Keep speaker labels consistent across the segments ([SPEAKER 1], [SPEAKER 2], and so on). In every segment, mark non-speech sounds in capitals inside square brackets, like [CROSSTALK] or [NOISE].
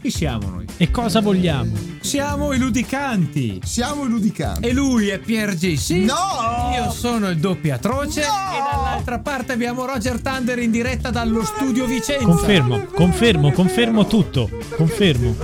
[SPEAKER 1] Chi siamo noi?
[SPEAKER 2] E cosa vogliamo?
[SPEAKER 1] Siamo i ludicanti.
[SPEAKER 3] Siamo i ludicanti.
[SPEAKER 1] E lui è Pier GC.
[SPEAKER 3] No!
[SPEAKER 1] Io sono il doppio atroce.
[SPEAKER 3] No!
[SPEAKER 1] E dall'altra parte abbiamo Roger Thunder in diretta dallo studio Vicenza.
[SPEAKER 2] Confermo, confermo, confermo tutto. Confermo.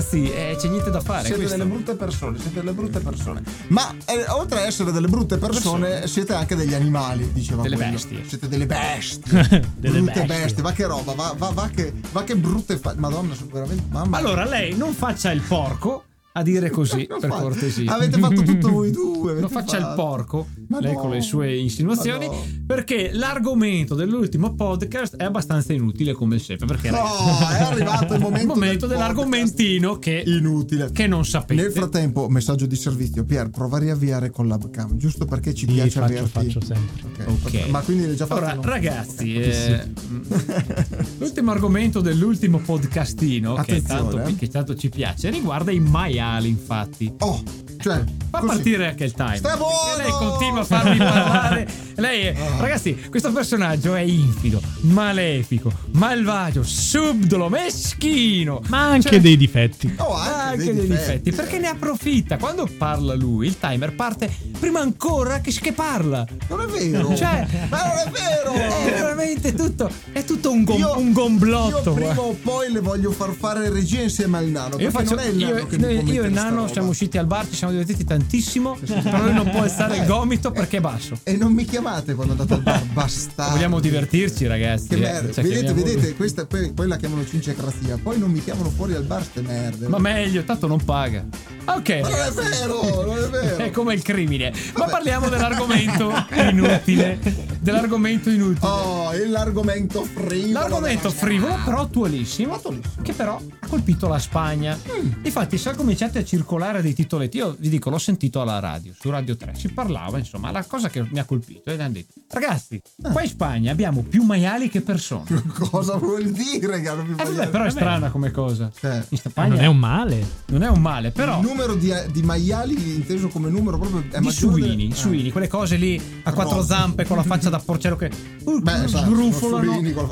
[SPEAKER 1] Ragazzi, eh, c'è niente da fare.
[SPEAKER 3] Siete
[SPEAKER 1] questo.
[SPEAKER 3] delle brutte persone, siete delle brutte persone. Ma eh, oltre a essere delle brutte persone, siete anche degli animali, diceva
[SPEAKER 1] Delle
[SPEAKER 3] quello.
[SPEAKER 1] bestie.
[SPEAKER 3] Siete delle bestie. [LAUGHS]
[SPEAKER 2] Delle
[SPEAKER 3] brutte
[SPEAKER 2] bestie.
[SPEAKER 3] bestie. Va che roba, va, va, va che, va che brutte fa- Madonna, veramente. Mamma.
[SPEAKER 1] Allora, lei non faccia il porco a dire così, per
[SPEAKER 3] fa-
[SPEAKER 1] cortesia.
[SPEAKER 3] Avete fatto tutto voi due.
[SPEAKER 1] Non faccia il
[SPEAKER 3] fatto.
[SPEAKER 1] porco,
[SPEAKER 3] Ma
[SPEAKER 1] lei
[SPEAKER 3] no.
[SPEAKER 1] con le sue insinuazioni,
[SPEAKER 3] no.
[SPEAKER 1] perché l'argomento dell'ultimo podcast è abbastanza inutile come sempre. Perché
[SPEAKER 3] No,
[SPEAKER 1] ragazzi,
[SPEAKER 3] è arrivato il momento, [LAUGHS]
[SPEAKER 1] il momento
[SPEAKER 3] del
[SPEAKER 1] dell'argomentino che,
[SPEAKER 3] Inutile.
[SPEAKER 1] che non sapete.
[SPEAKER 3] Nel frattempo, messaggio di servizio. Pier, prova a riavviare con l'abcam, giusto perché ci
[SPEAKER 2] Sì,
[SPEAKER 3] piace
[SPEAKER 2] faccio,
[SPEAKER 3] averti.
[SPEAKER 2] faccio sempre.
[SPEAKER 3] Ok.
[SPEAKER 1] Ok.
[SPEAKER 3] Ma quindi l'hai già fatto?
[SPEAKER 1] Ora,
[SPEAKER 3] no?
[SPEAKER 1] ragazzi, eh, [LAUGHS] l'ultimo argomento dell'ultimo podcastino, che
[SPEAKER 3] Attenzione,
[SPEAKER 1] tanto,
[SPEAKER 3] eh.
[SPEAKER 1] che tanto ci piace, riguarda i maiali, infatti.
[SPEAKER 3] Oh, cioè.
[SPEAKER 1] Fa
[SPEAKER 3] così.
[SPEAKER 1] partire anche il time.
[SPEAKER 3] Sta buono!
[SPEAKER 1] E lei continua a farmi [LAUGHS] parlare. Lei è, ragazzi, questo personaggio è infido, malefico, malvagio, subdolo, meschino.
[SPEAKER 2] Ma anche
[SPEAKER 1] Cioè,
[SPEAKER 2] dei difetti.
[SPEAKER 3] Oh,
[SPEAKER 1] ha anche dei difetti. Perché ne approfitta. Quando parla lui, il timer parte prima ancora che, che parla.
[SPEAKER 3] Non è vero.
[SPEAKER 1] Cioè,
[SPEAKER 3] ma non è vero.
[SPEAKER 1] È veramente tutto. È tutto un, gom-
[SPEAKER 3] Io-
[SPEAKER 1] un gomblotto.
[SPEAKER 3] Io prima
[SPEAKER 1] guarda.
[SPEAKER 3] o poi le voglio far fare regia insieme al nano.
[SPEAKER 1] Io,
[SPEAKER 3] perché
[SPEAKER 1] faccio,
[SPEAKER 3] non è il nano
[SPEAKER 1] io,
[SPEAKER 3] che
[SPEAKER 1] noi- io e il nano
[SPEAKER 3] roba.
[SPEAKER 1] siamo usciti al bar, ci siamo divertiti tantissimo. Però lui non può alzare il gomito perché è basso.
[SPEAKER 3] E non mi chiamate quando andate al bar, bastardo.
[SPEAKER 1] Vogliamo divertirci, ragazzi.
[SPEAKER 3] Che
[SPEAKER 1] eh.
[SPEAKER 3] merda.
[SPEAKER 1] Cioè,
[SPEAKER 3] vedete,
[SPEAKER 1] chiamiamo-
[SPEAKER 3] vedete, questa poi, poi la chiamano cinciacrazia. Poi non mi chiamano fuori al bar ste merde.
[SPEAKER 1] Ma meglio, tanto non paga. Ok.
[SPEAKER 3] Ma non è vero, non è vero.
[SPEAKER 1] È come il crimine. Ma parliamo dell'argomento [LAUGHS] inutile. Dell'argomento inutile.
[SPEAKER 3] Oh, e l'argomento frivolo.
[SPEAKER 1] L'argomento frivolo, però attualissimo, che però ha colpito la Spagna.
[SPEAKER 3] Mm.
[SPEAKER 1] Infatti, sono cominciati a circolare dei titoletti. Io vi dico, l'ho sentito alla radio, su Radio 3. Si parlava, insomma, la cosa che mi ha colpito. E hanno detto, ragazzi, qua in Spagna abbiamo più maiali che persone. [LAUGHS]
[SPEAKER 3] Cosa vuol dire? Che hanno più
[SPEAKER 1] Eh, vabbè, però è strana come cosa.
[SPEAKER 3] Cioè,
[SPEAKER 1] In
[SPEAKER 2] Ma
[SPEAKER 1] Spagna
[SPEAKER 2] non è un male.
[SPEAKER 1] non è un male, però.
[SPEAKER 3] Il numero di, di maiali inteso come numero proprio è
[SPEAKER 1] di suini,
[SPEAKER 3] del-
[SPEAKER 1] suini, quelle cose lì a quattro zampe con la faccia da porcello che uh,
[SPEAKER 3] Beh, esatto,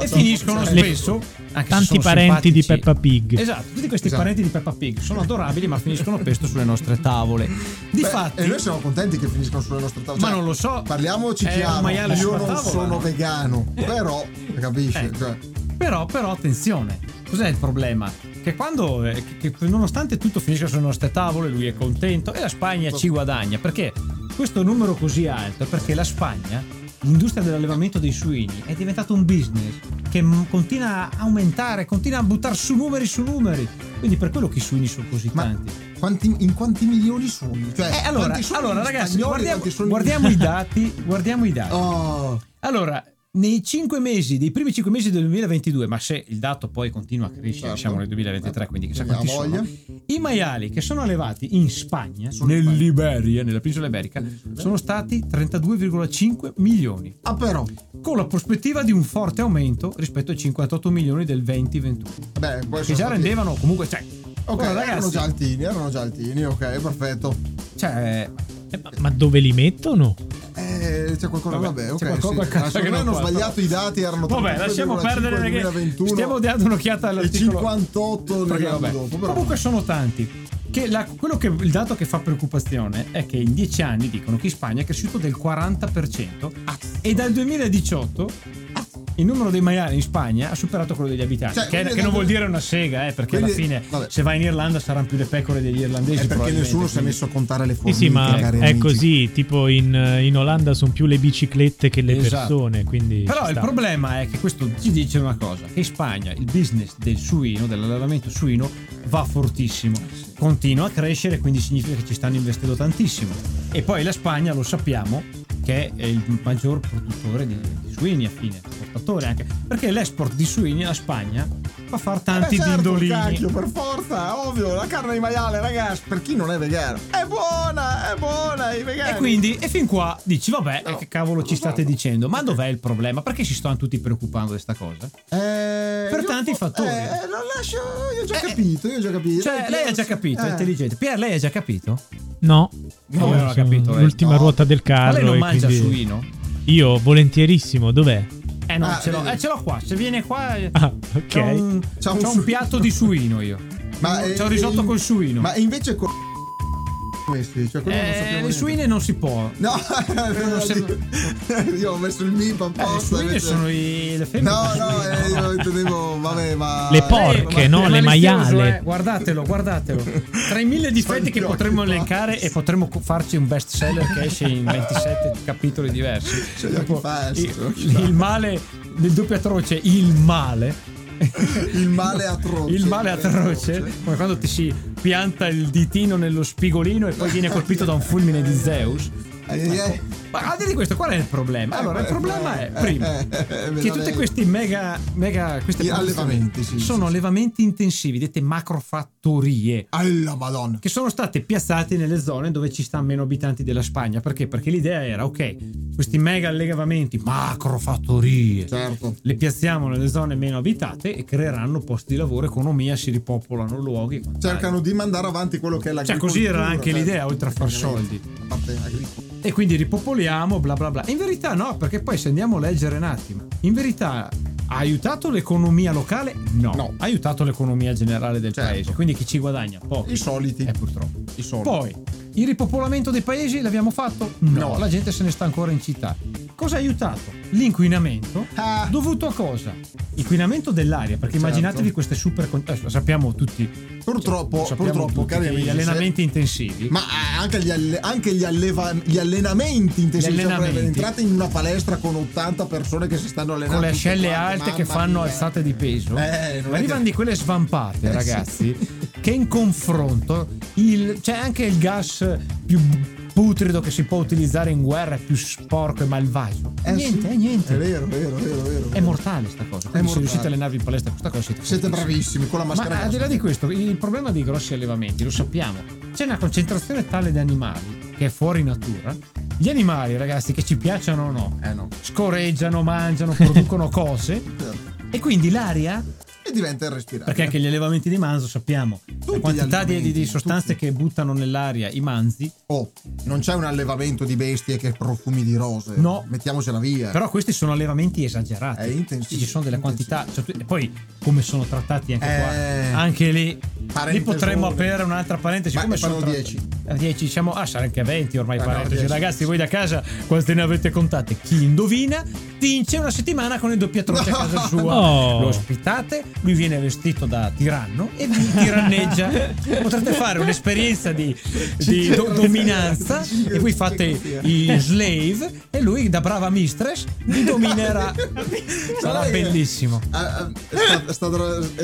[SPEAKER 1] e finiscono
[SPEAKER 3] porcello.
[SPEAKER 1] spesso anche
[SPEAKER 2] Tanti parenti di. Peppa Pig.
[SPEAKER 1] Esatto, tutti questi
[SPEAKER 3] Esatto.
[SPEAKER 1] parenti di Peppa Pig sono adorabili, ma finiscono spesso sulle nostre tavole.
[SPEAKER 3] Beh,
[SPEAKER 1] Difatti,
[SPEAKER 3] e noi siamo contenti che finiscano sulle nostre tavole.
[SPEAKER 1] Ma
[SPEAKER 3] Cioè,
[SPEAKER 1] non lo so.
[SPEAKER 3] Parliamoci
[SPEAKER 1] È un
[SPEAKER 3] chiaro. Io non
[SPEAKER 1] tavola.
[SPEAKER 3] sono vegano, però capisci?
[SPEAKER 1] Eh.
[SPEAKER 3] Cioè,
[SPEAKER 1] però, però, attenzione, cos'è il problema? Che quando, eh, che, che nonostante tutto finisca sulle nostre tavole, lui è contento e la Spagna ci guadagna. Perché questo numero così alto? Perché la Spagna, l'industria dell'allevamento dei suini, è diventato un business che continua a aumentare, continua a buttare su numeri su numeri. Quindi per quello che i suini sono così
[SPEAKER 3] ma
[SPEAKER 1] tanti.
[SPEAKER 3] quanti- in quanti milioni sono? Cioè,
[SPEAKER 1] Eh, allora, allora ragazzi,
[SPEAKER 3] spagnoli,
[SPEAKER 1] guardiamo, guardiamo i [LAUGHS] dati. Guardiamo i dati.
[SPEAKER 3] Oh,
[SPEAKER 1] Allora, nei 5 mesi, dei primi 5 mesi del 2022, ma se il dato poi continua a crescere,
[SPEAKER 3] Certo.
[SPEAKER 1] siamo nel 2023, quindi chissà quanti sono.
[SPEAKER 3] voglia.
[SPEAKER 1] I maiali che sono allevati in Spagna,
[SPEAKER 3] Sono
[SPEAKER 1] nell'Iberia, nella penisola iberica, sono stati 32,5 milioni,
[SPEAKER 3] ah, però.
[SPEAKER 1] con la prospettiva di un forte aumento rispetto ai 58 milioni del 2021,
[SPEAKER 3] Beh, poi
[SPEAKER 1] che
[SPEAKER 3] sono
[SPEAKER 1] già
[SPEAKER 3] stati-
[SPEAKER 1] rendevano comunque, cioè,
[SPEAKER 3] Ok,
[SPEAKER 1] ora,
[SPEAKER 3] erano
[SPEAKER 1] ragazzi,
[SPEAKER 3] già altini, erano già altini, ok, perfetto.
[SPEAKER 1] cioè,
[SPEAKER 2] Eh, ma- Ma dove li mettono?
[SPEAKER 3] Eh, c'è qualcosa,
[SPEAKER 1] Vabbè,
[SPEAKER 3] vabbè, ok.
[SPEAKER 1] qualcosa-
[SPEAKER 3] sì.
[SPEAKER 1] qualcosa
[SPEAKER 3] Ah, secondo me
[SPEAKER 1] non
[SPEAKER 3] hanno sbagliato i dati, erano
[SPEAKER 1] Vabbè, lasciamo
[SPEAKER 3] 32,5
[SPEAKER 1] perdere perché
[SPEAKER 3] 2021
[SPEAKER 1] stiamo dando un'occhiata
[SPEAKER 3] e
[SPEAKER 1] all'articolo
[SPEAKER 3] 58
[SPEAKER 1] Perché, vabbè,
[SPEAKER 3] dopo. Però.
[SPEAKER 1] Comunque sono tanti. Che la- quello che, il dato che fa preoccupazione è che in 10 anni dicono che in Spagna è cresciuto del 40% e dal 2018 il numero dei maiali in Spagna ha superato quello degli abitanti.
[SPEAKER 3] Cioè,
[SPEAKER 1] che,
[SPEAKER 3] quindi
[SPEAKER 1] che non vuol dire una sega, eh, perché alla
[SPEAKER 3] Quindi,
[SPEAKER 1] fine
[SPEAKER 3] vabbè.
[SPEAKER 1] se vai in Irlanda saranno più le pecore degli irlandesi.
[SPEAKER 3] È perché nessuno si è
[SPEAKER 1] quindi-
[SPEAKER 3] messo a contare le
[SPEAKER 2] Sì,
[SPEAKER 3] formiche,
[SPEAKER 2] sì, ma
[SPEAKER 3] cari
[SPEAKER 2] è
[SPEAKER 3] amici.
[SPEAKER 2] così. Tipo in, in Olanda sono più le biciclette che le
[SPEAKER 1] Esatto.
[SPEAKER 2] persone. Quindi
[SPEAKER 1] Però il problema è che questo ci dice una cosa, che in Spagna il business del suino, dell'allevamento suino, va fortissimo, continua a crescere, quindi significa che ci stanno investendo tantissimo. E poi la Spagna, lo sappiamo, che è il maggior produttore di, di suini a fine, esportatore anche, perché l'export di suini alla Spagna fa far tanti
[SPEAKER 3] Eh, certo,
[SPEAKER 1] dindolini.
[SPEAKER 3] cacchio, per forza, ovvio, la carne di maiale, ragazzi, per chi non è vegano. È buona, è buona, i vegani.
[SPEAKER 1] E quindi, e fin qua dici, vabbè,
[SPEAKER 3] No.
[SPEAKER 1] che cavolo ci state dicendo? Ma dov'è il problema? Perché si stanno tutti preoccupando di questa cosa?
[SPEAKER 3] Eh,
[SPEAKER 1] Per tanti fattori.
[SPEAKER 3] Eh, lo lascio, io ho già
[SPEAKER 1] Eh,
[SPEAKER 3] capito, io ho già capito.
[SPEAKER 1] Cioè, lei ha già capito, è
[SPEAKER 3] Eh.
[SPEAKER 1] intelligente. Pier, lei ha già capito?
[SPEAKER 2] No,
[SPEAKER 1] No, non ho capito, eh.
[SPEAKER 2] L'ultima
[SPEAKER 3] No.
[SPEAKER 2] ruota del
[SPEAKER 1] Ma
[SPEAKER 2] carro.
[SPEAKER 1] lei non
[SPEAKER 2] e
[SPEAKER 1] mangia
[SPEAKER 2] quindi-
[SPEAKER 1] suino?
[SPEAKER 2] Io volentierissimo, dov'è?
[SPEAKER 1] Eh no,
[SPEAKER 3] Ah,
[SPEAKER 1] ce, l'ho, eh, ce l'ho qua. Se viene qua, eh,
[SPEAKER 2] Ah, ok.
[SPEAKER 1] c'ho un,
[SPEAKER 3] C'ha un
[SPEAKER 1] c'ho un piatto di suino io.
[SPEAKER 3] Ma
[SPEAKER 1] c'ho
[SPEAKER 3] eh,
[SPEAKER 1] risotto
[SPEAKER 3] in-
[SPEAKER 1] col suino.
[SPEAKER 3] Ma invece con questi, cioè
[SPEAKER 1] eh,
[SPEAKER 3] sapevo
[SPEAKER 1] le
[SPEAKER 3] niente.
[SPEAKER 1] suine non si può.
[SPEAKER 3] No,
[SPEAKER 1] Non si- [LAUGHS]
[SPEAKER 3] io ho messo il mip
[SPEAKER 1] Eh, le
[SPEAKER 3] apposta.
[SPEAKER 1] suine
[SPEAKER 3] invece-
[SPEAKER 1] sono i, le femmine.
[SPEAKER 3] No, no, eh, io intendevo, vabbè, ma
[SPEAKER 2] Le porche,
[SPEAKER 1] Eh,
[SPEAKER 2] no?
[SPEAKER 1] ma-
[SPEAKER 2] Le
[SPEAKER 1] malizioso,
[SPEAKER 2] maiale.
[SPEAKER 1] eh. Guardatelo, guardatelo. Tra i mille difetti che potremmo elencare e potremmo farci un best seller che esce in 27 [LAUGHS] capitoli diversi.
[SPEAKER 3] Occhi
[SPEAKER 1] Tipo, il, il male del doppio atroce, il male. [LAUGHS]
[SPEAKER 3] il male atroce.
[SPEAKER 1] Il male atroce, come quando ti si pianta il ditino nello spigolino e poi viene colpito da un fulmine di Zeus.
[SPEAKER 3] Ai, ai, ai.
[SPEAKER 1] Ma al di di questo, qual è il problema? Allora, il problema è, prima,
[SPEAKER 3] Eh, eh, eh,
[SPEAKER 1] che tutti questi mega, mega queste
[SPEAKER 3] allevamenti, sì,
[SPEAKER 1] sono
[SPEAKER 3] sì, sì.
[SPEAKER 1] allevamenti intensivi, dette macrofattorie
[SPEAKER 3] Alla madonna.
[SPEAKER 1] che sono state piazzate nelle zone dove ci stanno meno abitanti della Spagna. Perché? Perché l'idea era, ok, questi mega allevamenti, macrofattorie,
[SPEAKER 3] Certo.
[SPEAKER 1] le piazziamo nelle zone meno abitate e creeranno posti di lavoro, economia, si ripopolano luoghi.
[SPEAKER 3] Cercano di mandare avanti quello che è
[SPEAKER 1] Cioè,
[SPEAKER 3] l'agricoltura.
[SPEAKER 1] così era anche
[SPEAKER 3] certo.
[SPEAKER 1] l'idea, oltre a far soldi. E quindi ripopoliamo, bla bla bla. In verità no, perché poi se andiamo a leggere un attimo, in verità ha aiutato l'economia locale? No.
[SPEAKER 3] No.
[SPEAKER 1] Ha aiutato l'economia generale del
[SPEAKER 3] Certo.
[SPEAKER 1] paese. Quindi chi ci guadagna? Pochi.
[SPEAKER 3] I soliti.
[SPEAKER 1] Eh, purtroppo.
[SPEAKER 3] I soliti.
[SPEAKER 1] Poi, il ripopolamento dei paesi l'abbiamo fatto? No,
[SPEAKER 3] No.
[SPEAKER 1] la gente se ne sta ancora in città. Cosa ha aiutato? L'inquinamento.
[SPEAKER 3] Ah.
[SPEAKER 1] Dovuto a cosa? Inquinamento dell'aria, perché
[SPEAKER 3] Certo.
[SPEAKER 1] immaginatevi queste super... con- eh, lo sappiamo tutti.
[SPEAKER 3] Purtroppo,
[SPEAKER 1] lo sappiamo
[SPEAKER 3] purtroppo,
[SPEAKER 1] tutti,
[SPEAKER 3] cari amici,
[SPEAKER 1] gli
[SPEAKER 3] se-
[SPEAKER 1] allenamenti intensivi.
[SPEAKER 3] Ma eh, anche gli, alle- anche gli, alleva- gli allenamenti intensivi.
[SPEAKER 1] Gli
[SPEAKER 3] Cioè,
[SPEAKER 1] allenamenti.
[SPEAKER 3] entrate in una palestra con 80 persone che si stanno allenando.
[SPEAKER 1] con le ascelle
[SPEAKER 3] quante,
[SPEAKER 1] alte che fanno
[SPEAKER 3] mia.
[SPEAKER 1] alzate di peso.
[SPEAKER 3] Eh,
[SPEAKER 1] Arrivano
[SPEAKER 3] che-
[SPEAKER 1] di quelle svampate,
[SPEAKER 3] Eh,
[SPEAKER 1] ragazzi, che in confronto il- c'è anche il gas più putrido che si può utilizzare in guerra, è più sporco e malvagio.
[SPEAKER 3] Eh,
[SPEAKER 1] niente,
[SPEAKER 3] sì.
[SPEAKER 1] è niente.
[SPEAKER 3] È vero, vero, vero, vero.
[SPEAKER 1] È mortale sta cosa. Quindi se
[SPEAKER 3] mortale.
[SPEAKER 1] riuscite a allenarvi in palestra questa cosa siete,
[SPEAKER 3] Siete bravissimi con la maschera.
[SPEAKER 1] Ma al di là di questo, il problema dei grossi allevamenti, lo sappiamo, c'è una concentrazione tale di animali che è fuori natura. Gli animali, ragazzi, che ci piacciono o no,
[SPEAKER 3] Eh no.
[SPEAKER 1] scorreggiano, mangiano, producono [LAUGHS] cose
[SPEAKER 3] Certo.
[SPEAKER 1] e quindi l'aria
[SPEAKER 3] E diventa irrespirabile.
[SPEAKER 1] perché anche gli allevamenti di manzo sappiamo la
[SPEAKER 3] gli
[SPEAKER 1] quantità di, di- sostanze
[SPEAKER 3] tutti.
[SPEAKER 1] che buttano nell'aria i manzi
[SPEAKER 3] Oh, non c'è un allevamento di bestie che profumi di rose.
[SPEAKER 1] No.
[SPEAKER 3] Mettiamocela via.
[SPEAKER 1] però questi sono allevamenti esagerati
[SPEAKER 3] È intensivo,
[SPEAKER 1] ci sono delle quantità cioè, poi come sono trattati anche
[SPEAKER 3] Eh.
[SPEAKER 1] qua anche lì lì potremmo aprire un'altra parentesi
[SPEAKER 3] Ma
[SPEAKER 1] come
[SPEAKER 3] sono
[SPEAKER 1] sono tra-
[SPEAKER 3] 10.
[SPEAKER 1] Eh, 10 diciamo ah sarà anche 20 ormai
[SPEAKER 3] Ah, no,
[SPEAKER 1] parentesi
[SPEAKER 3] 10.
[SPEAKER 1] ragazzi voi da casa quante ne avete contate chi indovina vince una settimana con il doppiatroce a [LAUGHS] casa sua
[SPEAKER 2] Oh.
[SPEAKER 1] lo ospitate lui viene vestito da tiranno e vi tiranneggia [LAUGHS] potrete fare un'esperienza di, di do- dominanza e voi fate i slave e lui da brava mistress vi dominerà [LAUGHS] sarà bellissimo
[SPEAKER 3] Ah, ah,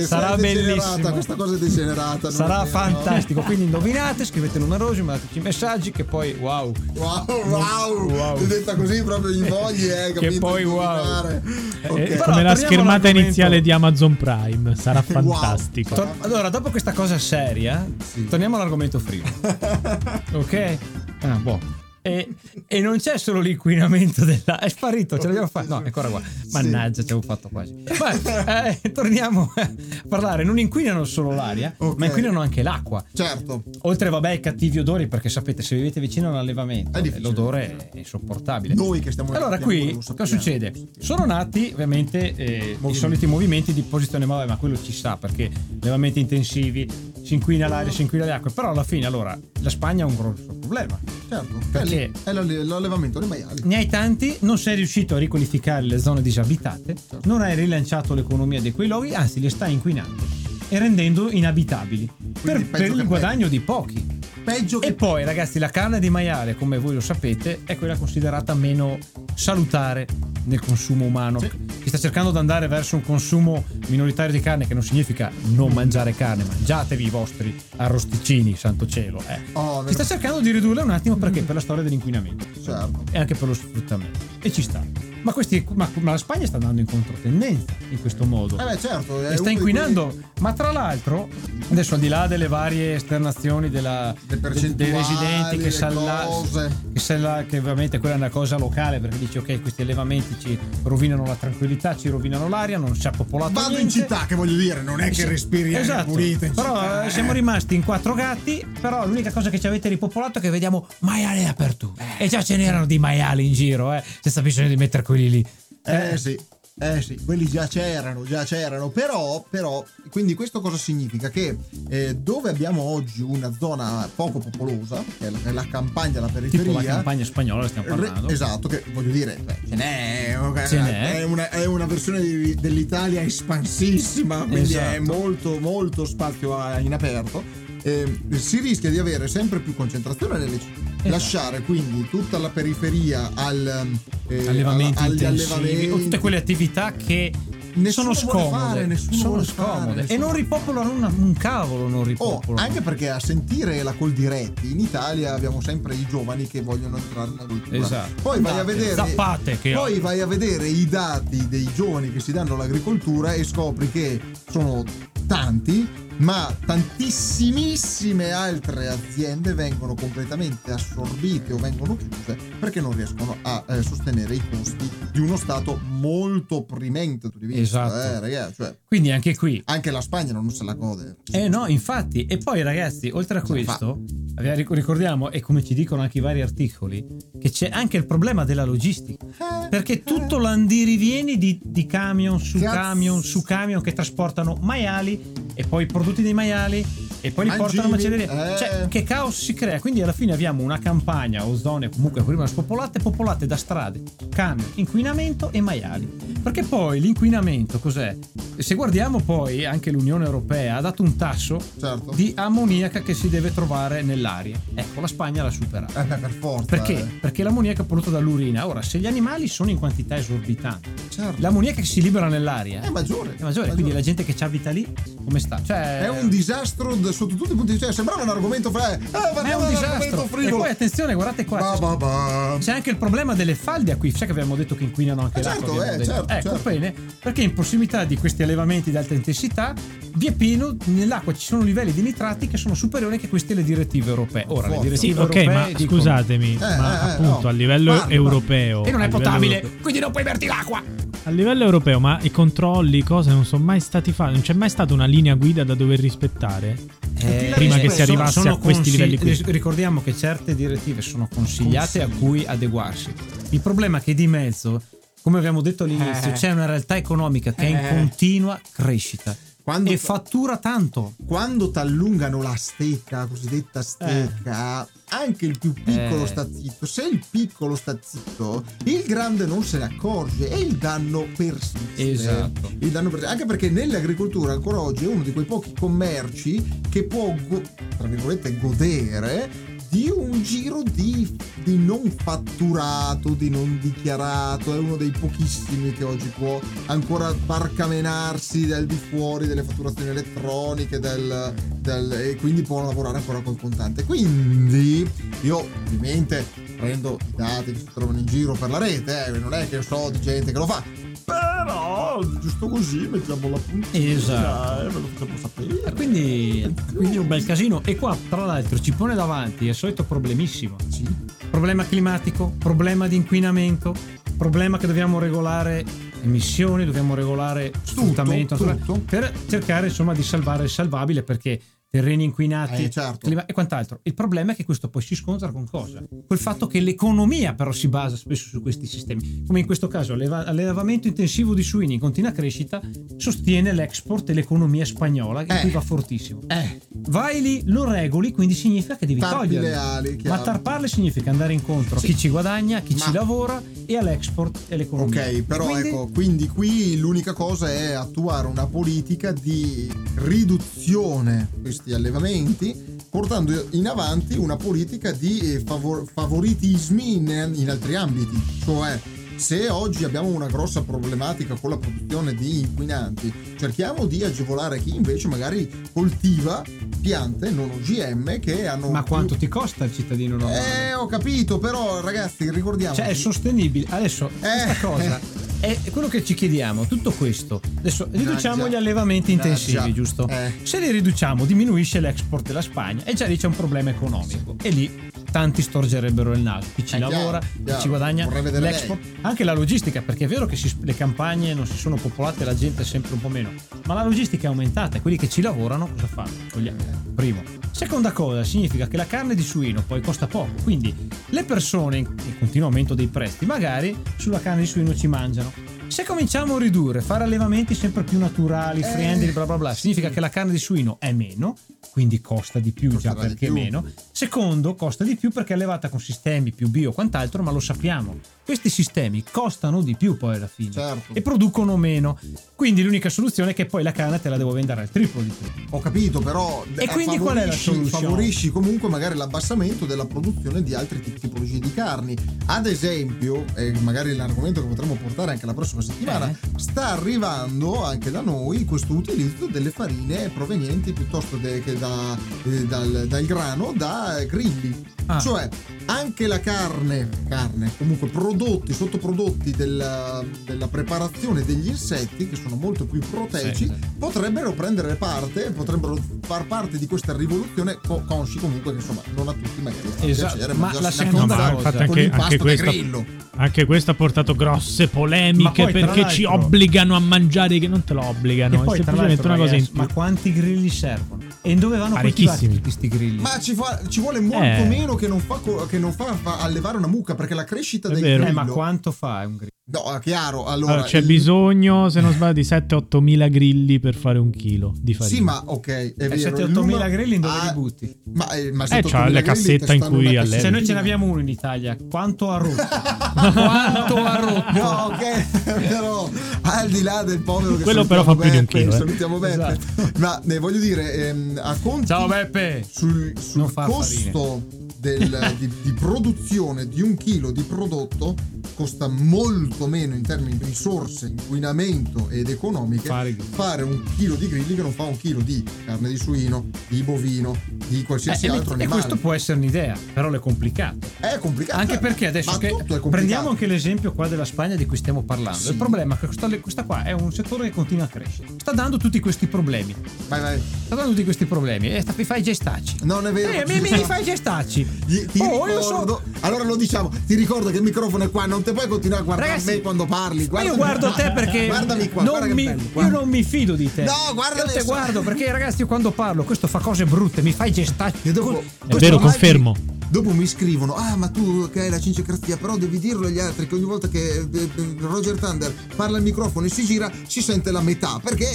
[SPEAKER 1] Sarà bellissimo.
[SPEAKER 3] Questa cosa degenerata. Non
[SPEAKER 1] sarà fantastico quindi indovinate scrivete numerosi mandateci messaggi che poi wow
[SPEAKER 3] Wow, wow,
[SPEAKER 1] Wow.
[SPEAKER 3] È detta così proprio gli vogli, eh, capito?
[SPEAKER 1] Che poi wow. Eh,
[SPEAKER 3] Ok.
[SPEAKER 1] però-
[SPEAKER 2] Come la schermata iniziale di Amazon Prime. Sarà
[SPEAKER 3] Wow.
[SPEAKER 2] fantastico.
[SPEAKER 1] Tor- allora, dopo questa cosa seria,
[SPEAKER 3] Sì.
[SPEAKER 1] torniamo all'argomento frivolo. [LAUGHS] ok? Ah, boh. E, e non c'è solo l'inquinamento della. È sparito, ce l'abbiamo fatto. No, è ancora qua. Mannaggia, ci avevo fatto quasi. Ma eh, torniamo a parlare. Non inquinano solo l'aria,
[SPEAKER 3] Ok.
[SPEAKER 1] ma inquinano anche l'acqua.
[SPEAKER 3] Certo.
[SPEAKER 1] Oltre, vabbè, ai cattivi odori, perché sapete, se vivete vicino a un allevamento,
[SPEAKER 3] È difficile.
[SPEAKER 1] l'odore è insopportabile.
[SPEAKER 3] Noi che stiamo
[SPEAKER 1] Allora, qui cosa succede? Sono nati ovviamente eh, i soliti movimenti di posizione, ma, vabbè, ma quello ci sa perché allevamenti intensivi, si inquina l'aria, si inquina le acque. Però alla fine, allora, la Spagna ha un grosso problema.
[SPEAKER 3] Certo.
[SPEAKER 1] Perché?
[SPEAKER 3] È lì, È l'alle- l'allevamento dei maiali.
[SPEAKER 1] Ne hai tanti, non sei riuscito a riqualificare le zone disabitate,
[SPEAKER 3] Certo.
[SPEAKER 1] non hai rilanciato l'economia di quei luoghi, anzi le stai inquinando e rendendo inabitabili per,
[SPEAKER 3] peggio
[SPEAKER 1] per
[SPEAKER 3] che
[SPEAKER 1] il guadagno di pochi.
[SPEAKER 3] Peggio che
[SPEAKER 1] E poi, ragazzi, la carne di maiale, come voi lo sapete, è quella considerata meno salutare nel consumo umano. Si sta cercando di andare verso un consumo minoritario di carne, che non significa non mangiare carne, mangiatevi i vostri arrosticini, santo cielo. Eh.
[SPEAKER 3] Oh,
[SPEAKER 1] si sta cercando di ridurla un attimo perché? Per la storia dell'inquinamento
[SPEAKER 3] Certo.
[SPEAKER 1] e anche per lo sfruttamento. E ci sta. Ma, questi, ma, ma la Spagna sta andando in controtendenza in questo modo.
[SPEAKER 3] Eh beh, certo.
[SPEAKER 1] E sta inquinando,
[SPEAKER 3] quelli-
[SPEAKER 1] ma tra l'altro, adesso al di là delle varie esternazioni della, de- dei residenti che,
[SPEAKER 3] le
[SPEAKER 1] sa là-
[SPEAKER 3] cose.
[SPEAKER 1] che sa là- che ovviamente quella è una cosa locale perché dici ok questi allevamenti ci rovinano la tranquillità, ci rovinano l'aria, non si è popolato
[SPEAKER 3] Vado in
[SPEAKER 1] niente.
[SPEAKER 3] città, che voglio dire, non è che respiri
[SPEAKER 1] Esatto.
[SPEAKER 3] pulita in
[SPEAKER 1] però
[SPEAKER 3] città,
[SPEAKER 1] eh,
[SPEAKER 3] eh.
[SPEAKER 1] siamo rimasti in quattro gatti. Però l'unica cosa che ci avete ripopolato è che vediamo maiali dappertutto. E già ce n'erano di maiali in giro, eh, senza bisogno di mettere quelli lì.
[SPEAKER 3] Eh sì. Eh sì, quelli già c'erano, già c'erano, però, però quindi questo cosa significa? Che eh, dove abbiamo oggi una zona poco popolosa, che è la, è la campagna, la periferia...
[SPEAKER 1] Tipo la campagna spagnola stiamo parlando.
[SPEAKER 3] Re, esatto, che voglio dire, beh, ce n'è,
[SPEAKER 1] Ce n'è.
[SPEAKER 3] È, una, è una versione di- dell'Italia espansissima, quindi è
[SPEAKER 1] Esatto.
[SPEAKER 3] molto, molto spazio in aperto. Eh, si rischia di avere sempre più concentrazione nelle città.
[SPEAKER 1] Esatto.
[SPEAKER 3] Lasciare quindi tutta la periferia al, eh,
[SPEAKER 1] allevamenti
[SPEAKER 3] alla- agli allevamenti.
[SPEAKER 1] o tutte quelle attività che
[SPEAKER 3] Nessuno
[SPEAKER 1] sono scomode,
[SPEAKER 3] fare, nessuno
[SPEAKER 1] sono
[SPEAKER 3] vuole fare,
[SPEAKER 1] scomode e
[SPEAKER 3] nessuno-
[SPEAKER 1] non ripopolano una- un cavolo, non
[SPEAKER 3] Oh,
[SPEAKER 1] ripopolano.
[SPEAKER 3] anche perché a sentire la Coldiretti in Italia abbiamo sempre i giovani che vogliono entrare nella cultura.
[SPEAKER 1] Esatto.
[SPEAKER 3] Poi vai a vedere
[SPEAKER 1] zappate che
[SPEAKER 3] Poi vai a vedere i dati dei giovani che si danno all'agricoltura e scopri che sono tanti, ma tantissimissime altre aziende vengono completamente assorbite o vengono chiuse perché non riescono a eh, sostenere i costi di uno stato molto opprimente tu di vista,
[SPEAKER 1] Esatto.
[SPEAKER 3] eh, ragazzi, cioè,
[SPEAKER 1] Quindi anche qui
[SPEAKER 3] anche la Spagna non se la gode.
[SPEAKER 1] Eh no, infatti, e poi ragazzi, oltre a questo, ric- ricordiamo, e come ci dicono anche i vari articoli, che c'è anche il problema della logistica.
[SPEAKER 3] Eh,
[SPEAKER 1] Perché tutto l'andirivieni di, di camion su
[SPEAKER 3] Cazzo.
[SPEAKER 1] camion su camion che trasportano maiali e poi i prodotti dei maiali e poi li
[SPEAKER 3] Mangimi,
[SPEAKER 1] portano a macelleria.
[SPEAKER 3] eh.
[SPEAKER 1] Cioè, che caos si crea? Quindi alla fine abbiamo una campagna o zone comunque prima spopolate, popolate da strade, camion, inquinamento e maiali. Perché poi l'inquinamento cos'è? Se guardiamo poi anche l'Unione Europea ha dato un tasso
[SPEAKER 3] Certo.
[SPEAKER 1] di ammoniaca che si deve trovare nell'aria. Ecco, la Spagna l'ha superato.
[SPEAKER 3] Eh per forza.
[SPEAKER 1] Perché?
[SPEAKER 3] eh.
[SPEAKER 1] Perché l'ammoniaca è prodotto dall'urina. Ora, se gli animali sono in quantità esorbitanti,
[SPEAKER 3] Certo.
[SPEAKER 1] l'ammoniaca che si libera nell'aria
[SPEAKER 3] È maggiore.
[SPEAKER 1] è maggiore. Quindi la gente che ci abita lì, come sta? Cioè,
[SPEAKER 3] È un disastro sotto tutti i punti di vista. Sembrava un argomento fra. Eh,
[SPEAKER 1] ma è un disastro. E poi attenzione, guardate qua.
[SPEAKER 3] Ba,
[SPEAKER 1] c'è-
[SPEAKER 3] ba, ba.
[SPEAKER 1] C'è anche il problema delle falde qui, sai che abbiamo detto che inquinano anche
[SPEAKER 3] Eh,
[SPEAKER 1] l'acqua.
[SPEAKER 3] certo, eh, certo,
[SPEAKER 1] ecco,
[SPEAKER 3] certo.
[SPEAKER 1] bene, perché in prossimità di questi allevamenti di alta intensità, via pieno, nell'acqua ci sono livelli di nitrati che sono superiori che queste le direttive europee. Ora, le
[SPEAKER 3] Forza.
[SPEAKER 1] direttive
[SPEAKER 2] Sì, ok,
[SPEAKER 1] europee
[SPEAKER 2] ma
[SPEAKER 1] dicono-
[SPEAKER 2] scusatemi,
[SPEAKER 3] Eh,
[SPEAKER 2] ma
[SPEAKER 3] eh,
[SPEAKER 2] appunto
[SPEAKER 3] no.
[SPEAKER 2] a livello
[SPEAKER 3] Parla,
[SPEAKER 2] europeo.
[SPEAKER 1] E non è potabile,
[SPEAKER 2] europeo-
[SPEAKER 1] quindi non puoi berti l'acqua.
[SPEAKER 2] A livello europeo, ma i controlli, cose non sono mai stati fatti. Non c'è mai stata una linea guida da dover rispettare.
[SPEAKER 1] Eh,
[SPEAKER 2] Prima che si
[SPEAKER 1] sono-
[SPEAKER 2] arrivasse
[SPEAKER 1] sono
[SPEAKER 2] a questi
[SPEAKER 1] consigli-
[SPEAKER 2] livelli qui.
[SPEAKER 1] Ricordiamo che certe direttive sono consigliate a cui adeguarsi. Il problema è che di mezzo, come abbiamo detto all'inizio,
[SPEAKER 3] Eh.
[SPEAKER 1] c'è una realtà economica che è in
[SPEAKER 3] Eh.
[SPEAKER 1] continua crescita
[SPEAKER 3] Quando-
[SPEAKER 1] e fattura tanto.
[SPEAKER 3] Quando t'allungano la stecca, la cosiddetta stecca, anche il più piccolo
[SPEAKER 1] Eh.
[SPEAKER 3] sta zitto. Se il piccolo sta zitto, il grande non se ne accorge e il danno persiste.
[SPEAKER 1] Esatto.
[SPEAKER 3] Il danno persiste. Anche perché nell'agricoltura ancora oggi è uno di quei pochi commerci che può, go- tra virgolette, godere di un giro di, di non fatturato, di non dichiarato, è uno dei pochissimi che oggi può ancora barcamenarsi dal di fuori delle fatturazioni elettroniche del, del- e quindi può lavorare ancora col contante. Quindi io ovviamente prendo i dati che si trovano in giro per la rete, eh, non è che so di gente che lo fa. Però giusto così mettiamo la puntina
[SPEAKER 1] Esatto.
[SPEAKER 3] e ve lo facciamo sapere.
[SPEAKER 1] E Quindi, quindi è un bel casino. E qua, tra l'altro, ci pone davanti il solito problemissimo.
[SPEAKER 3] Sì.
[SPEAKER 1] Problema climatico, problema di inquinamento, problema che dobbiamo regolare emissioni, dobbiamo regolare sfruttamento
[SPEAKER 3] tutto.
[SPEAKER 1] per cercare insomma di salvare il salvabile perché terreni inquinati
[SPEAKER 3] Eh, certo.
[SPEAKER 1] clima- e quant'altro. Il problema è che questo poi si scontra con cosa? Col fatto che l'economia però si basa spesso su questi sistemi. Come in questo caso l'alleva- l'allevamento intensivo di suini in continua crescita sostiene l'export e l'economia spagnola che
[SPEAKER 3] Eh.
[SPEAKER 1] qui va fortissimo.
[SPEAKER 3] Eh,
[SPEAKER 1] Vai lì, lo regoli, quindi significa che devi
[SPEAKER 3] Tarpi
[SPEAKER 1] toglierli.
[SPEAKER 3] ali.
[SPEAKER 1] Ma tarparle significa andare incontro a chi ci guadagna, a chi
[SPEAKER 3] Ma-
[SPEAKER 1] ci lavora e all'export e all'economia.
[SPEAKER 3] Ok, però
[SPEAKER 1] Quindi-
[SPEAKER 3] ecco, quindi qui l'unica cosa è attuare una politica di riduzione questi allevamenti, portando in avanti una politica di eh, favor- favoritismi in, in altri ambiti. Cioè, se oggi abbiamo una grossa problematica con la produzione di inquinanti, cerchiamo di agevolare chi invece magari coltiva piante non OGM che hanno...
[SPEAKER 1] Ma
[SPEAKER 3] più-
[SPEAKER 1] quanto ti costa il cittadino normale?
[SPEAKER 3] Eh, ho capito, però ragazzi, ricordiamo...
[SPEAKER 1] Cioè è sostenibile. Adesso questa
[SPEAKER 3] Eh. [LAUGHS]
[SPEAKER 1] è quello che ci chiediamo. Tutto questo. Adesso riduciamo gli allevamenti intensivi, giusto?
[SPEAKER 3] Eh.
[SPEAKER 1] Se li riduciamo, diminuisce l'export della Spagna e già lì c'è un problema economico. E lì tanti storgerebbero il naso. Chi ci
[SPEAKER 3] chiaro,
[SPEAKER 1] lavora,
[SPEAKER 3] chiaro.
[SPEAKER 1] chi ci guadagna, l'export, anche la logistica, perché è vero che si- le campagne non si sono popolate, la gente è sempre un po' meno, ma la logistica è aumentata e quelli che ci lavorano cosa fanno? Togliamo. Primo. Seconda cosa, significa che la carne di suino poi costa poco, quindi le persone, in continuo aumento dei prezzi, magari sulla carne di suino ci mangiano. Se cominciamo a ridurre, fare allevamenti sempre più naturali,
[SPEAKER 3] Eh,
[SPEAKER 1] friendly, bla bla bla, significa che la carne di suino è meno, quindi costa di più già
[SPEAKER 3] Costerà di
[SPEAKER 1] perché è
[SPEAKER 3] più.
[SPEAKER 1] meno. Secondo, costa di più perché è allevata con sistemi più bio quant'altro, ma lo sappiamo. Questi sistemi costano di più poi alla fine
[SPEAKER 3] Certo.
[SPEAKER 1] e producono meno. Quindi l'unica soluzione è che poi la carne te la devo vendere al triplo di più.
[SPEAKER 3] Ho capito, però
[SPEAKER 1] E
[SPEAKER 3] eh,
[SPEAKER 1] quindi qual è la soluzione?
[SPEAKER 3] Favorisci comunque magari l'abbassamento della produzione di altre tip- tipologie di carni. Ad esempio, e magari l'argomento che potremmo portare anche la prossima settimana,
[SPEAKER 1] Eh.
[SPEAKER 3] sta arrivando anche da noi questo utilizzo delle farine provenienti piuttosto che da- eh, dal, dal grano da grilli.
[SPEAKER 1] Ah.
[SPEAKER 3] Cioè, anche la carne, carne, comunque prodotti, sottoprodotti della, della preparazione degli insetti, che sono molto più proteici,
[SPEAKER 1] Sì, sì.
[SPEAKER 3] potrebbero prendere parte, potrebbero far parte di questa rivoluzione, co- consci comunque che insomma non a tutti magari fa
[SPEAKER 1] Esatto,
[SPEAKER 3] piacere
[SPEAKER 1] ma la
[SPEAKER 2] infatti
[SPEAKER 3] con
[SPEAKER 2] anche, anche questa,
[SPEAKER 3] grillo.
[SPEAKER 2] anche questo ha portato grosse polemiche
[SPEAKER 1] poi,
[SPEAKER 2] perché ci obbligano a mangiare che non te lo obbligano, è
[SPEAKER 1] poi, tra
[SPEAKER 2] semplicemente una cosa in più.
[SPEAKER 1] ma quanti grilli servono? E dove vanno coltivati tutti questi grilli?
[SPEAKER 3] Ma ci, fa- ci vuole molto
[SPEAKER 2] Eh.
[SPEAKER 3] meno che non, fa, che non fa, fa allevare una mucca perché la crescita
[SPEAKER 2] È
[SPEAKER 3] del
[SPEAKER 2] vero.
[SPEAKER 1] Eh,
[SPEAKER 3] grillo
[SPEAKER 1] ma quanto fa un grillo?
[SPEAKER 3] No, chiaro. Allora,
[SPEAKER 2] Allora, c'è
[SPEAKER 3] il-
[SPEAKER 2] bisogno, se non sbaglio, di 7-8 mila grilli per fare un chilo di farina.
[SPEAKER 3] Sì, ma ok, è vero.
[SPEAKER 1] 7-8
[SPEAKER 3] il numero-
[SPEAKER 1] mila grilli in dove
[SPEAKER 3] Ah,
[SPEAKER 1] li butti?
[SPEAKER 3] Ma, eh, ma
[SPEAKER 2] Eh,
[SPEAKER 3] 7-8
[SPEAKER 2] c'ha la cassetta in cui allevi.
[SPEAKER 1] Se noi ce n'abbiamo uno in Italia, quanto ha rotto? [LAUGHS] quanto ha rotto? [LAUGHS]
[SPEAKER 3] No, ok, [LAUGHS] però al di là del povero che
[SPEAKER 2] Quello però fa più di un chilo, eh.
[SPEAKER 3] Salutiamo Beppe.
[SPEAKER 1] Esatto.
[SPEAKER 3] Ma ne voglio dire, ehm, a conti
[SPEAKER 1] Ciao Beppe!
[SPEAKER 3] sul, sul
[SPEAKER 1] Non
[SPEAKER 3] costo del- [LAUGHS] di, di produzione di un chilo di prodotto costa molto meno in termini di risorse, inquinamento ed economiche
[SPEAKER 1] Fare
[SPEAKER 3] fare un chilo di grilli che non fa un chilo di carne di suino, di bovino, di qualsiasi
[SPEAKER 1] Eh,
[SPEAKER 3] altro
[SPEAKER 1] e
[SPEAKER 3] animale.
[SPEAKER 1] questo può essere un'idea, però è complicato.
[SPEAKER 3] È complicato.
[SPEAKER 1] Anche perché adesso che prendiamo anche l'esempio qua della Spagna di cui stiamo parlando.
[SPEAKER 3] Sì.
[SPEAKER 1] Il problema è che questa, questa qua è un settore che continua a crescere. Sta dando tutti questi problemi.
[SPEAKER 3] Vai, vai.
[SPEAKER 1] Sta dando tutti questi problemi. E sta, mi fai i gestacci.
[SPEAKER 3] Non è vero.
[SPEAKER 1] Eh, mi, mi, mi fai i gestacci.
[SPEAKER 3] Gli- Ti
[SPEAKER 1] Oh, io
[SPEAKER 3] ricordo,
[SPEAKER 1] so-
[SPEAKER 3] allora lo diciamo, ti ricordo che il microfono è qua, non te puoi continuare a guardare
[SPEAKER 1] Ragazzi,
[SPEAKER 3] me quando parli.
[SPEAKER 1] Ma io
[SPEAKER 3] guardami
[SPEAKER 1] guardo
[SPEAKER 3] qua.
[SPEAKER 1] te perché [LAUGHS]
[SPEAKER 3] Guardami qua,
[SPEAKER 1] non mi-
[SPEAKER 3] bello,
[SPEAKER 1] io non mi fido di te.
[SPEAKER 3] No, guarda
[SPEAKER 1] Io te
[SPEAKER 3] adesso.
[SPEAKER 1] guardo perché ragazzi io quando parlo questo fa cose brutte, mi fai gestacci.
[SPEAKER 3] Dopo,
[SPEAKER 2] È vero, confermo.
[SPEAKER 3] Dopo mi scrivono: Ah, ma tu che hai la cincecrazia, però devi dirlo agli altri che ogni volta che eh, eh, Roger Thunder parla al microfono e si gira, si sente la metà. Perché.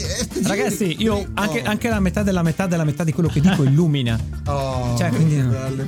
[SPEAKER 1] Ragazzi, io anche,
[SPEAKER 3] Oh.
[SPEAKER 1] anche la metà della metà della metà di quello che dico illumina. [LAUGHS]
[SPEAKER 3] Oh,
[SPEAKER 1] Cioè, quindi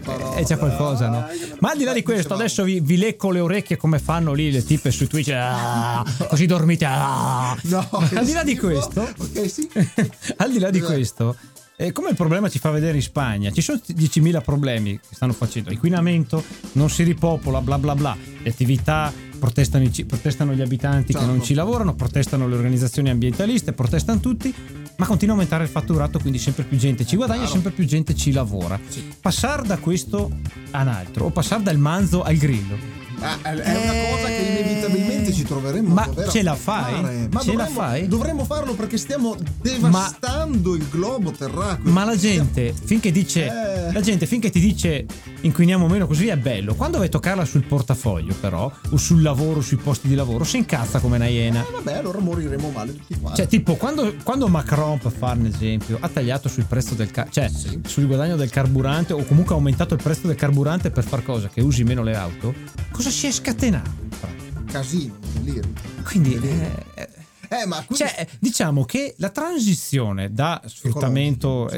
[SPEAKER 3] parole.
[SPEAKER 1] Eh, c'è qualcosa, no? Ma al di là di questo, adesso vi, vi lecco le orecchie come fanno lì le tipe su Twitch. ah, [LAUGHS] così dormite. ah.
[SPEAKER 3] No,
[SPEAKER 1] al di là di questo,
[SPEAKER 3] Ok, sì. [LAUGHS]
[SPEAKER 1] al di là di questo, eh, come il problema ci fa vedere in Spagna, ci sono 10.000 problemi che stanno facendo. Inquinamento, non si ripopola, bla bla bla. Le attività, protestano, protestano gli abitanti che
[SPEAKER 3] Certo.
[SPEAKER 1] non ci lavorano, protestano le organizzazioni ambientaliste, protestano tutti, ma continua a aumentare il fatturato, quindi sempre più gente ci guadagna,
[SPEAKER 3] chiaro.
[SPEAKER 1] sempre più gente ci lavora. Passare da questo a un altro, o passare dal manzo al grillo.
[SPEAKER 3] Ah, è una cosa che inevitabilmente ci troveremo
[SPEAKER 1] Ma
[SPEAKER 3] a
[SPEAKER 1] ce la fai?
[SPEAKER 3] Ma
[SPEAKER 1] Ce la
[SPEAKER 3] dovremmo,
[SPEAKER 1] fai?
[SPEAKER 3] Dovremmo farlo perché stiamo devastando il globo terracqueo.
[SPEAKER 1] Ma la gente, finché dice,
[SPEAKER 3] Eh.
[SPEAKER 1] la gente finché ti dice inquiniamo meno così è bello. Quando vai a toccarla sul portafoglio, però, o sul lavoro, sui posti di lavoro, si incazza come una iena.
[SPEAKER 3] Eh, vabbè, allora moriremo male tutti quanti.
[SPEAKER 1] Cioè, tipo, quando, quando Macron, per fare un esempio, ha tagliato sul prezzo del ca- cioè sul guadagno del carburante, o comunque ha aumentato il prezzo del carburante per far cosa? Che usi meno le auto, cosa si è scatenato?
[SPEAKER 3] Casino, delirio.
[SPEAKER 1] Quindi,
[SPEAKER 3] Delirio.
[SPEAKER 1] eh,
[SPEAKER 3] Eh, ma quindi-
[SPEAKER 1] Cioè, diciamo che la transizione da sfruttamento
[SPEAKER 3] Ecologico, sì.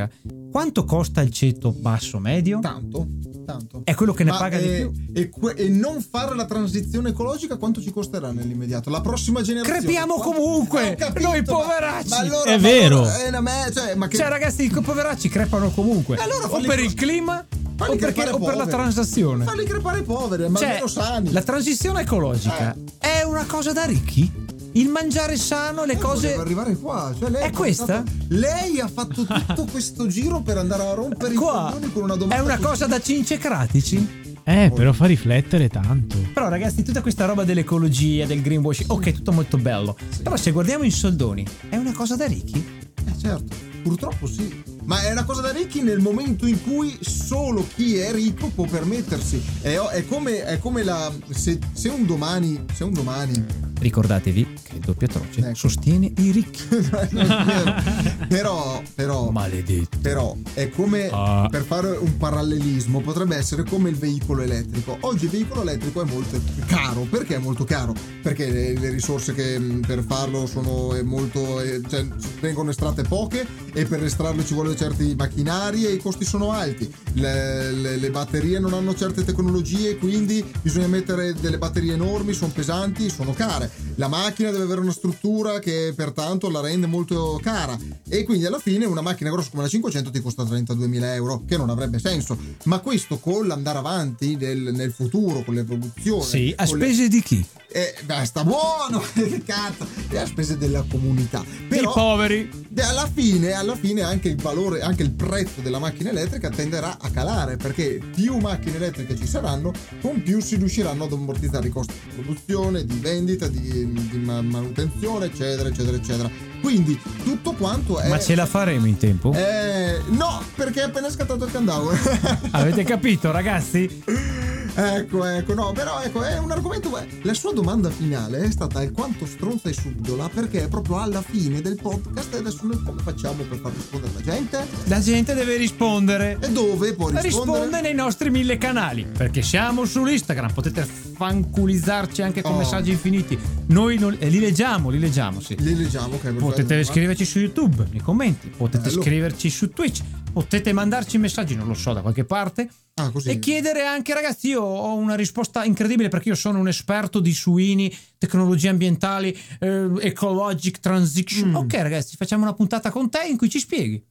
[SPEAKER 1] ecologica, quanto costa il ceto basso medio?
[SPEAKER 3] tanto, tanto.
[SPEAKER 1] È quello che ne
[SPEAKER 3] Ma,
[SPEAKER 1] paga
[SPEAKER 3] eh,
[SPEAKER 1] di più.
[SPEAKER 3] E, que- e non fare la transizione ecologica quanto ci costerà nell'immediato? La prossima generazione.
[SPEAKER 1] Crepiamo
[SPEAKER 3] Quanto-
[SPEAKER 1] comunque,
[SPEAKER 3] capito,
[SPEAKER 1] noi
[SPEAKER 3] ma-
[SPEAKER 1] poveracci.
[SPEAKER 3] Ma allora,
[SPEAKER 2] È
[SPEAKER 3] ma
[SPEAKER 2] vero.
[SPEAKER 3] allora, eh, me, cioè, ma che
[SPEAKER 1] Cioè, ragazzi, i poveracci crepano comunque.
[SPEAKER 3] Allora
[SPEAKER 1] o per il clima
[SPEAKER 3] falli
[SPEAKER 1] o, perché- o per la transazione.
[SPEAKER 3] Falli crepare poveri, ma
[SPEAKER 1] Cioè,
[SPEAKER 3] almeno sani.
[SPEAKER 1] la transizione ecologica
[SPEAKER 3] Eh.
[SPEAKER 1] è una cosa da ricchi? Il mangiare sano, le
[SPEAKER 3] Eh,
[SPEAKER 1] cose.
[SPEAKER 3] arrivare qua. Cioè, lei
[SPEAKER 1] È questa?
[SPEAKER 3] portato- lei ha fatto tutto questo giro per andare a rompere i
[SPEAKER 1] Qua
[SPEAKER 3] coglioni con una domanda.
[SPEAKER 1] è una
[SPEAKER 3] così.
[SPEAKER 1] cosa da cincecratici?
[SPEAKER 2] Eh, però fa riflettere tanto.
[SPEAKER 1] Però ragazzi, tutta questa roba dell'ecologia, del greenwashing, ok, tutto molto bello. Però se guardiamo in soldoni, è una cosa da ricchi?
[SPEAKER 3] Eh, certo, purtroppo sì. Ma è una cosa da ricchi nel momento in cui solo chi è ricco può permettersi. È, è come, è come la. Se, se un domani. Se un domani.
[SPEAKER 1] Ricordatevi che doppio atroce
[SPEAKER 3] Ecco.
[SPEAKER 1] sostiene i ricchi. [LAUGHS]
[SPEAKER 3] però, però,
[SPEAKER 1] Maledetto.
[SPEAKER 3] però è come
[SPEAKER 1] Ah.
[SPEAKER 3] per fare un parallelismo potrebbe essere come il veicolo elettrico oggi il veicolo elettrico è molto caro perché è molto caro perché le, le risorse che mh, per farlo sono eh, molto eh, cioè, vengono estratte poche e per estrarle ci vogliono certi macchinari e i costi sono alti le, le- le batterie non hanno certe tecnologie quindi bisogna mettere delle batterie enormi sono pesanti sono care la macchina deve avere una struttura che pertanto la rende molto cara e quindi alla fine una macchina grossa come la 500 ti costa 32.000 euro che non avrebbe senso ma questo con l'andare avanti nel, nel futuro con l'evoluzione
[SPEAKER 1] Sì, a
[SPEAKER 3] con le-
[SPEAKER 1] spese di chi?
[SPEAKER 3] eh, beh, sta buono [LAUGHS] che cazzo e a spese della comunità
[SPEAKER 1] Dei
[SPEAKER 3] però
[SPEAKER 1] poveri.
[SPEAKER 3] Alla fine, alla fine anche il valore, anche il prezzo della macchina elettrica tenderà a calare perché più macchine elettriche ci saranno, con più si riusciranno ad ammortizzare i costi di produzione, di vendita, di, di ma- manutenzione, eccetera, eccetera, eccetera. Quindi tutto quanto è.
[SPEAKER 1] Ma ce la faremo in tempo?
[SPEAKER 3] Eh, no, perché è appena scattato il countdown. [LAUGHS]
[SPEAKER 1] Avete capito, ragazzi?
[SPEAKER 3] ecco, ecco, no, però ecco, è un argomento. eh, La sua domanda finale è stata alquanto stronza e subdola perché è proprio alla fine del podcast e adesso noi come facciamo per far rispondere la gente?
[SPEAKER 1] La gente deve rispondere.
[SPEAKER 3] E dove può rispondere?
[SPEAKER 1] Risponde nei nostri mille canali perché siamo su Instagram. Potete fanculizzarci anche con
[SPEAKER 3] Oh.
[SPEAKER 1] messaggi infiniti. Noi non- eh, li leggiamo, li leggiamo. Sì.
[SPEAKER 3] Li leggiamo, ok. perfetto.
[SPEAKER 1] Potete scriverci su YouTube nei commenti, potete
[SPEAKER 3] Bello.
[SPEAKER 1] scriverci su Twitch, potete mandarci messaggi, non lo so, da qualche parte.
[SPEAKER 3] Ah.
[SPEAKER 1] E chiedere anche, ragazzi, io ho una risposta incredibile perché io sono un esperto di suini, tecnologie ambientali, eh, ecologic transition.
[SPEAKER 3] Mm.
[SPEAKER 1] Ok, ragazzi, facciamo una puntata con te in cui ci spieghi.